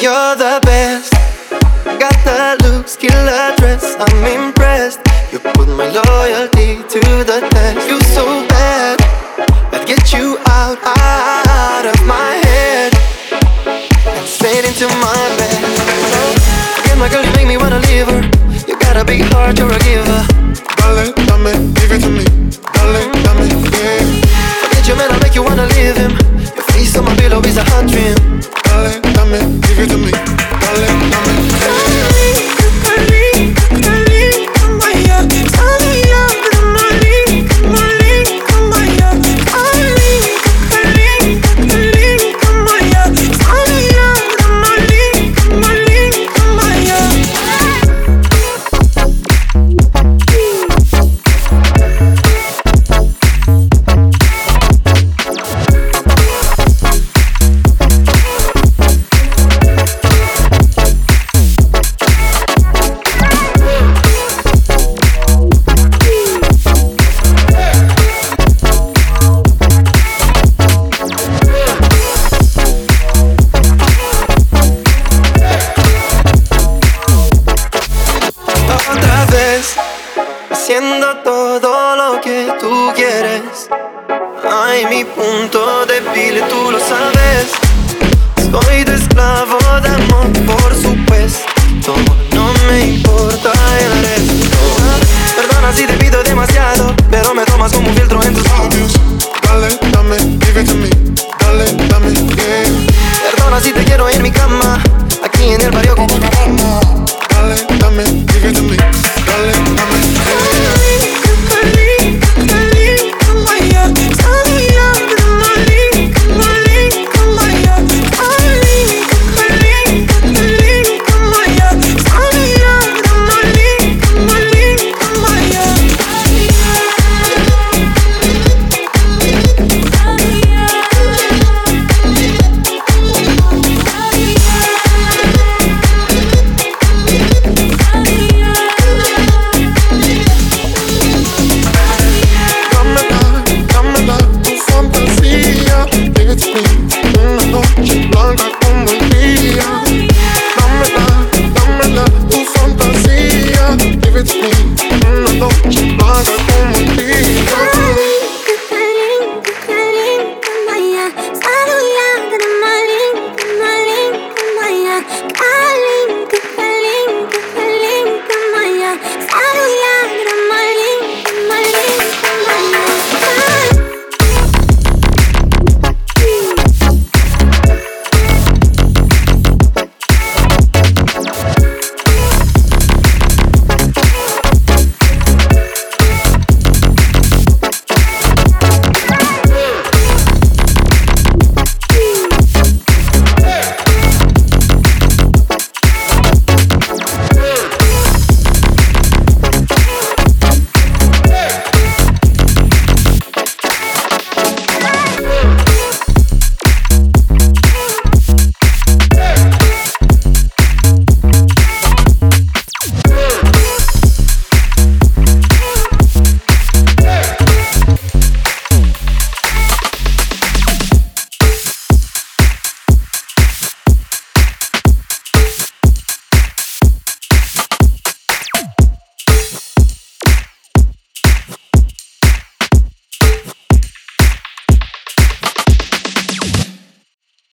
You're the best. Got the looks, killer dress. I'm impressed. You put my loyalty to the test. You so bad. I'd get you out, out of my head. And straight into my bed. Again, my girl, you make me wanna leave her. You gotta be hard, you're a giver. Dale, dame, give it to me. Dale, dame, yeah. Forget your man, I'll make you wanna leave him. Your face on my pillow is a hot Siendo todo lo que tú quieres. Ay, mi punto débil, tú lo sabes. Soy tu esclavo de amor, por supuesto. No me importa el resto. Perdona si te pido demasiado, pero me tomas como un filtro en tus labios. Dale, dame, give it to me. Dale, dame, yeah. Perdona si te quiero en mi cama, aquí en el barrio con calma. Dale, dame, give it to me.